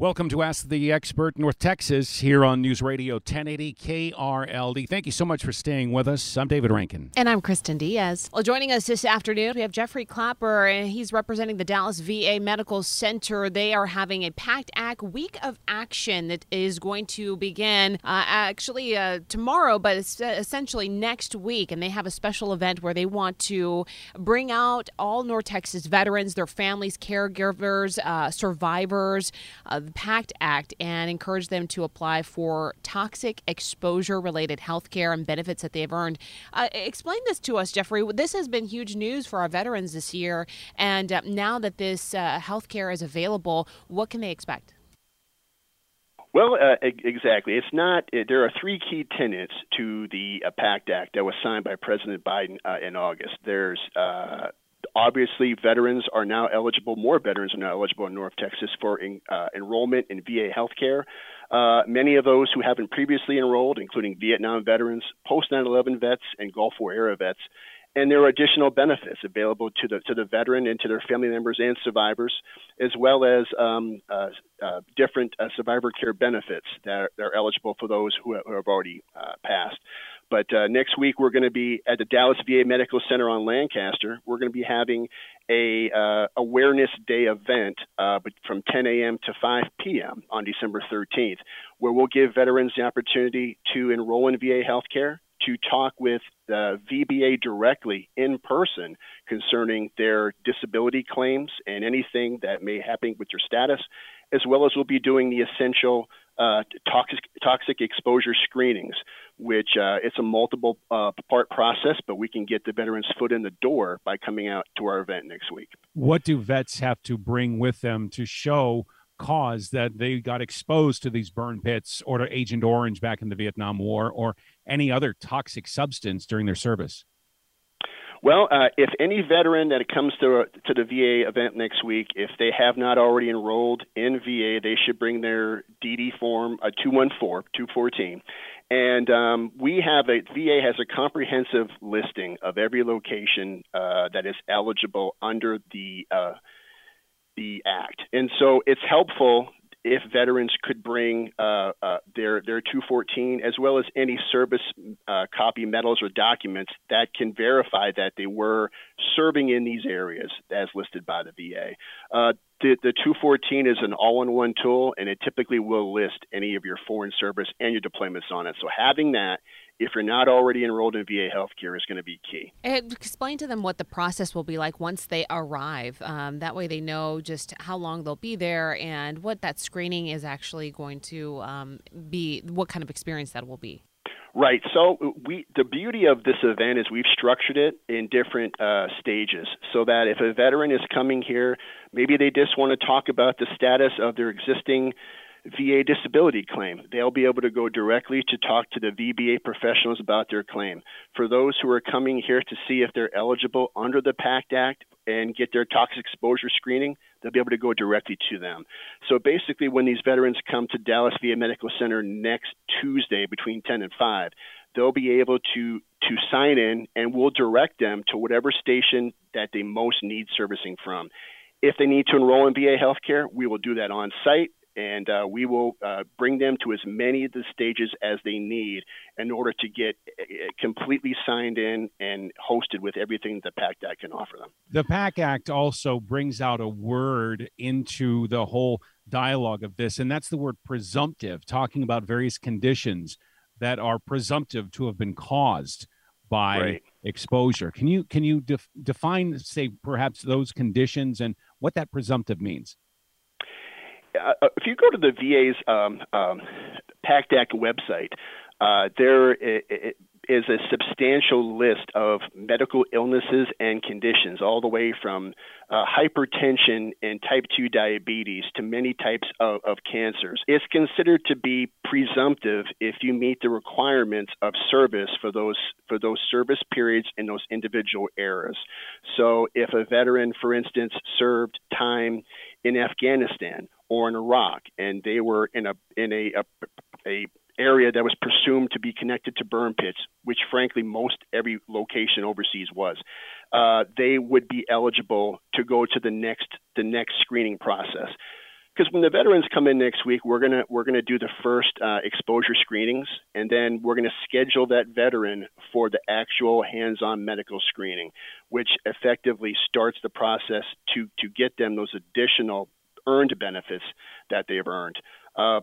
Welcome to Ask the Expert North Texas here on News Radio 1080 KRLD. Thank you so much for staying with us. I'm David Rankin. And I'm Kristen Diaz. Well, joining us this afternoon, we have Jeffrey Clapper, and he's representing the Dallas VA Medical Center. They are having a PACT Act Week of Action that is going to begin uh, actually uh, tomorrow, but it's essentially next week. And they have a special event where they want to bring out all North Texas veterans, their families, caregivers, uh, survivors uh, the PACT Act and encourage them to apply for toxic exposure related health care and benefits that they've earned. Uh, explain this to us, Jeffrey. This has been huge news for our veterans this year. And uh, now that this uh, health care is available, what can they expect? Well, uh, exactly. It's not. There are three key tenets to the uh, PACT Act that was signed by President Biden uh, in August. There's uh, obviously veterans are now eligible, more veterans are now eligible in North Texas for uh, enrollment in VA healthcare. Uh, many of those who haven't previously enrolled, including Vietnam veterans, post 9 11 vets, and Gulf War era vets. And there are additional benefits available to the to the veteran and to their family members and survivors, as well as um, uh, uh, different uh, survivor care benefits that are, that are, eligible for those who have, who have already uh, passed. But uh, next week, we're going to be at the Dallas VA Medical Center on Lancaster. We're going to be having a uh, awareness day event uh, from 10 a.m. to 5 p.m. on December 13th, where we'll give veterans the opportunity to enroll in VA healthcare, to talk with the VBA directly in person concerning their disability claims and anything that may happen with your status, as well as we'll be doing the essential uh, toxic, toxic exposure screenings, which uh, it's a multiple uh, part process, but we can get the veterans' foot in the door by coming out to our event next week. What do vets have to bring with them to show cause that they got exposed to these burn pits or to Agent Orange back in the Vietnam War or any other toxic substance during their service? Well, uh, if any veteran that comes to to the VA event next week, if they have not already enrolled in VA, they should bring their DD form, uh, 214, 214. And um, we have a VA has a comprehensive listing of every location uh, that is eligible under the uh, the act, and so it's helpful if veterans could bring uh, uh, their their 214 as well as any service uh, copy medals or documents that can verify that they were serving in these areas as listed by the VA. Uh, the, the 214 is an all-in-one tool, and it typically will list any of your foreign service and your deployments on it. So having that if you're not already enrolled in VA healthcare, is going to be key. And explain to them what the process will be like once they arrive. Um, that way, they know just how long they'll be there and what that screening is actually going to um, be, what kind of experience that will be. Right. So we the beauty of this event is we've structured it in different uh, stages, so that if a veteran is coming here, maybe they just want to talk about the status of their existing VA disability claim. They'll be able to go directly to talk to the VBA professionals about their claim. For those who are coming here to see if they're eligible under the PACT Act and get their toxic exposure screening, they'll be able to go directly to them. So basically, when these veterans come to Dallas VA Medical Center next Tuesday between 10 and 5, they'll be able to to sign in and we'll direct them to whatever station that they most need servicing from. If they need to enroll in VA healthcare, we will do that on site and uh, we will uh, bring them to as many of the stages as they need in order to get uh, completely signed in and hosted with everything that the PACT Act can offer them. The PACT Act also brings out a word into the whole dialogue of this, and that's the word presumptive, talking about various conditions that are presumptive to have been caused by Right. exposure. Can you can you def- define, say, perhaps those conditions and what that presumptive means? Uh, if you go to the VA's um, um, PACT Act website, uh, there i- i- is a substantial list of medical illnesses and conditions, all the way from uh, hypertension and type 2 diabetes to many types of, of cancers. It's considered to be presumptive if you meet the requirements of service for those for those service periods in those individual eras. So, if a veteran, for instance, served time in Afghanistan or in Iraq, and they were in a in a, a, a area that was presumed to be connected to burn pits, which frankly most every location overseas was, uh, they would be eligible to go to the next the next screening process. Because when the veterans come in next week, we're gonna we're gonna do the first uh, exposure screenings, and then we're gonna schedule that veteran for the actual hands-on medical screening, which effectively starts the process to to get them those additional earned benefits that they've earned. Uh,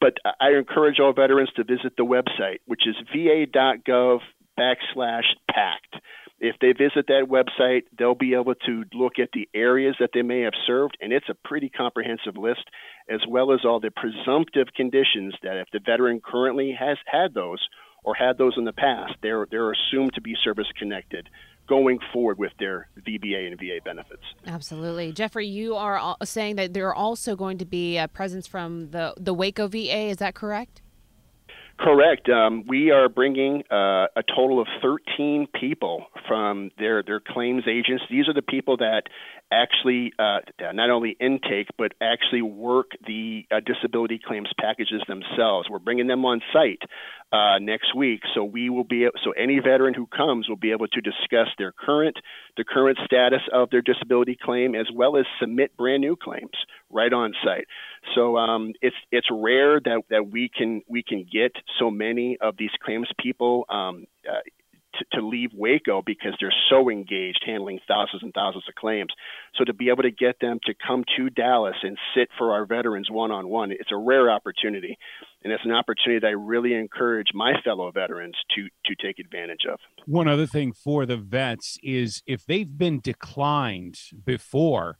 but I encourage all veterans to visit the website, which is va.gov backslash PACT. If they visit that website, they'll be able to look at the areas that they may have served, and it's a pretty comprehensive list, as well as all the presumptive conditions that if the veteran currently has had those or had those in the past, they're they're assumed to be service connected going forward with their VBA and VA benefits. Absolutely, Jeffrey. You are saying that there are also going to be a presence from the the Waco VA. Is that correct? Correct. Um, we are bringing uh, a total of 13 people from their, their claims agents. These are the people that actually uh, not only intake but actually work the uh, disability claims packages themselves. We're bringing them on site uh, next week, so we will be so any veteran who comes will be able to discuss their current the current status of their disability claim as well as submit brand new claims right on site. So um, it's it's rare that, that we can we can get so many of these claims people um, uh, to, to leave Waco because they're so engaged handling thousands and thousands of claims. So to be able to get them to come to Dallas and sit for our veterans one on one, it's a rare opportunity, and it's an opportunity that I really encourage my fellow veterans to to take advantage of. One other thing for the vets is if they've been declined before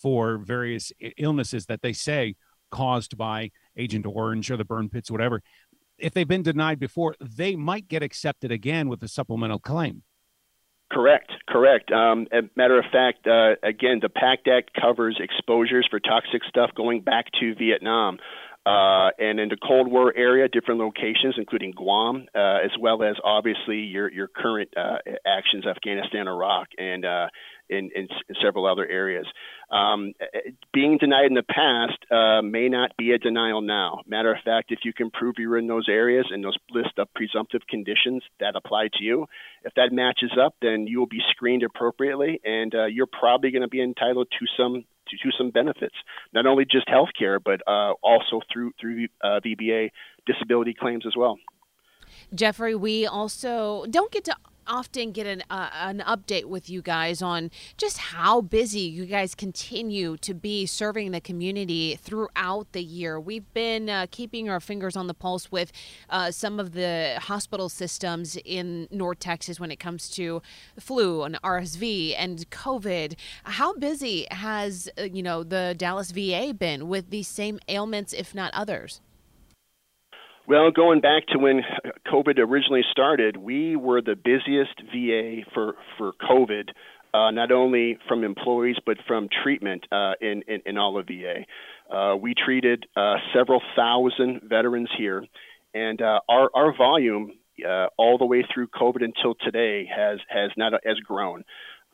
for various illnesses that they say caused by Agent Orange or the burn pits, whatever, if they've been denied before, they might get accepted again with a supplemental claim. Correct, correct. Um, matter of fact, uh, again, the PACT Act covers exposures for toxic stuff going back to Vietnam. Uh, and in the Cold War area, different locations, including Guam, uh, as well as obviously your your current uh, actions, Afghanistan, Iraq, and uh, in, in, in several other areas. Um, being denied in the past uh, may not be a denial now. Matter of fact, if you can prove you're in those areas and those list of presumptive conditions that apply to you, if that matches up, then you will be screened appropriately, and uh, you're probably going to be entitled to some to, some benefits, not only just health care, but uh, also through through uh, VBA disability claims as well. Jeffrey, we also don't get to often get an uh, an update with you guys on just how busy you guys continue to be serving the community throughout the year. We've been uh, keeping our fingers on the pulse with uh, some of the hospital systems in North Texas when it comes to flu and RSV and COVID. How busy has uh, you know the Dallas VA been with these same ailments, if not others? Well, going back to when COVID originally started, we were the busiest VA for for COVID, uh, not only from employees but from treatment uh, in, in in all of VA. Uh, we treated uh, several thousand veterans here, and uh, our our volume uh, all the way through COVID until today has has not has grown.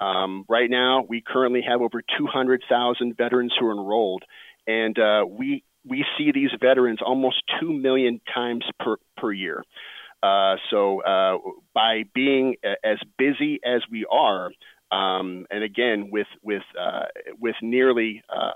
Um, right now, we currently have over 200,000 veterans who are enrolled, and we we see these veterans almost two million times per per year. Uh, so uh, by being as busy as we are, um, and again with with uh, with nearly uh,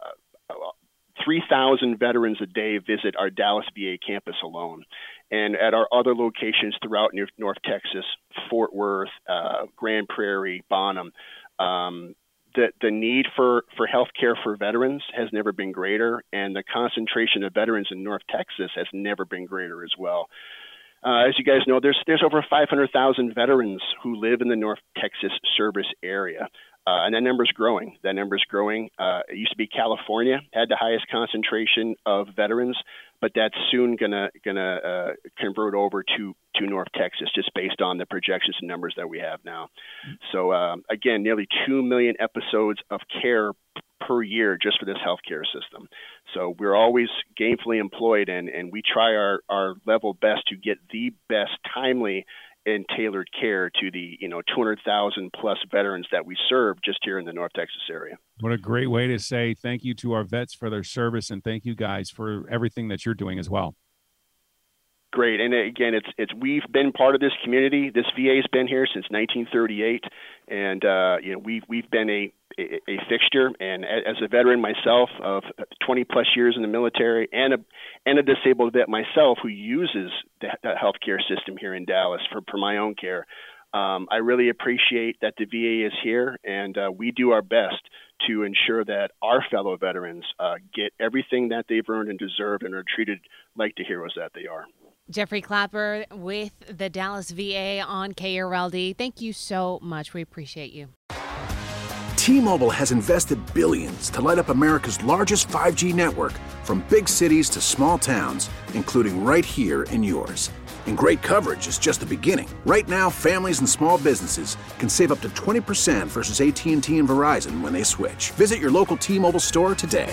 3,000 veterans a day visit our Dallas VA campus alone, and at our other locations throughout North Texas, Fort Worth, uh, Grand Prairie, Bonham. Um, the the need for for health care for veterans has never been greater, and the concentration of veterans in North Texas has never been greater as well. Uh, as you guys know, there's there's over 500,000 veterans who live in the North Texas service area. Uh, and that number is growing. That number is growing. Uh, it used to be California had the highest concentration of veterans, but that's soon gonna gonna uh, convert over to to North Texas, just based on the projections and numbers that we have now. So um, again, nearly two million episodes of care per year just for this healthcare system. So we're always gainfully employed, and and we try our our level best to get the best timely and tailored care to the you know 200,000 plus veterans that we serve just here in the North Texas area. What a great way to say thank you to our vets for their service and thank you guys for everything that you're doing as well. Great, and again, it's it's we've been part of this community. This VA has been here since 1938, and uh, you know we've we've been a a, a fixture. And as a veteran myself of 20 plus years in the military and a and a disabled vet myself who uses the, the healthcare system here in Dallas for, for my own care, um, I really appreciate that the VA is here, and uh, we do our best to ensure that our fellow veterans uh, get everything that they've earned and deserve and are treated like the heroes that they are. Jeffrey Clapper with the Dallas VA on KRLD. Thank you so much. We appreciate you. T-Mobile has invested billions to light up America's largest 5G network from big cities to small towns, including right here in yours. And great coverage is just the beginning. Right now, families and small businesses can save up to 20% versus AT&T and Verizon when they switch. Visit your local T-Mobile store today.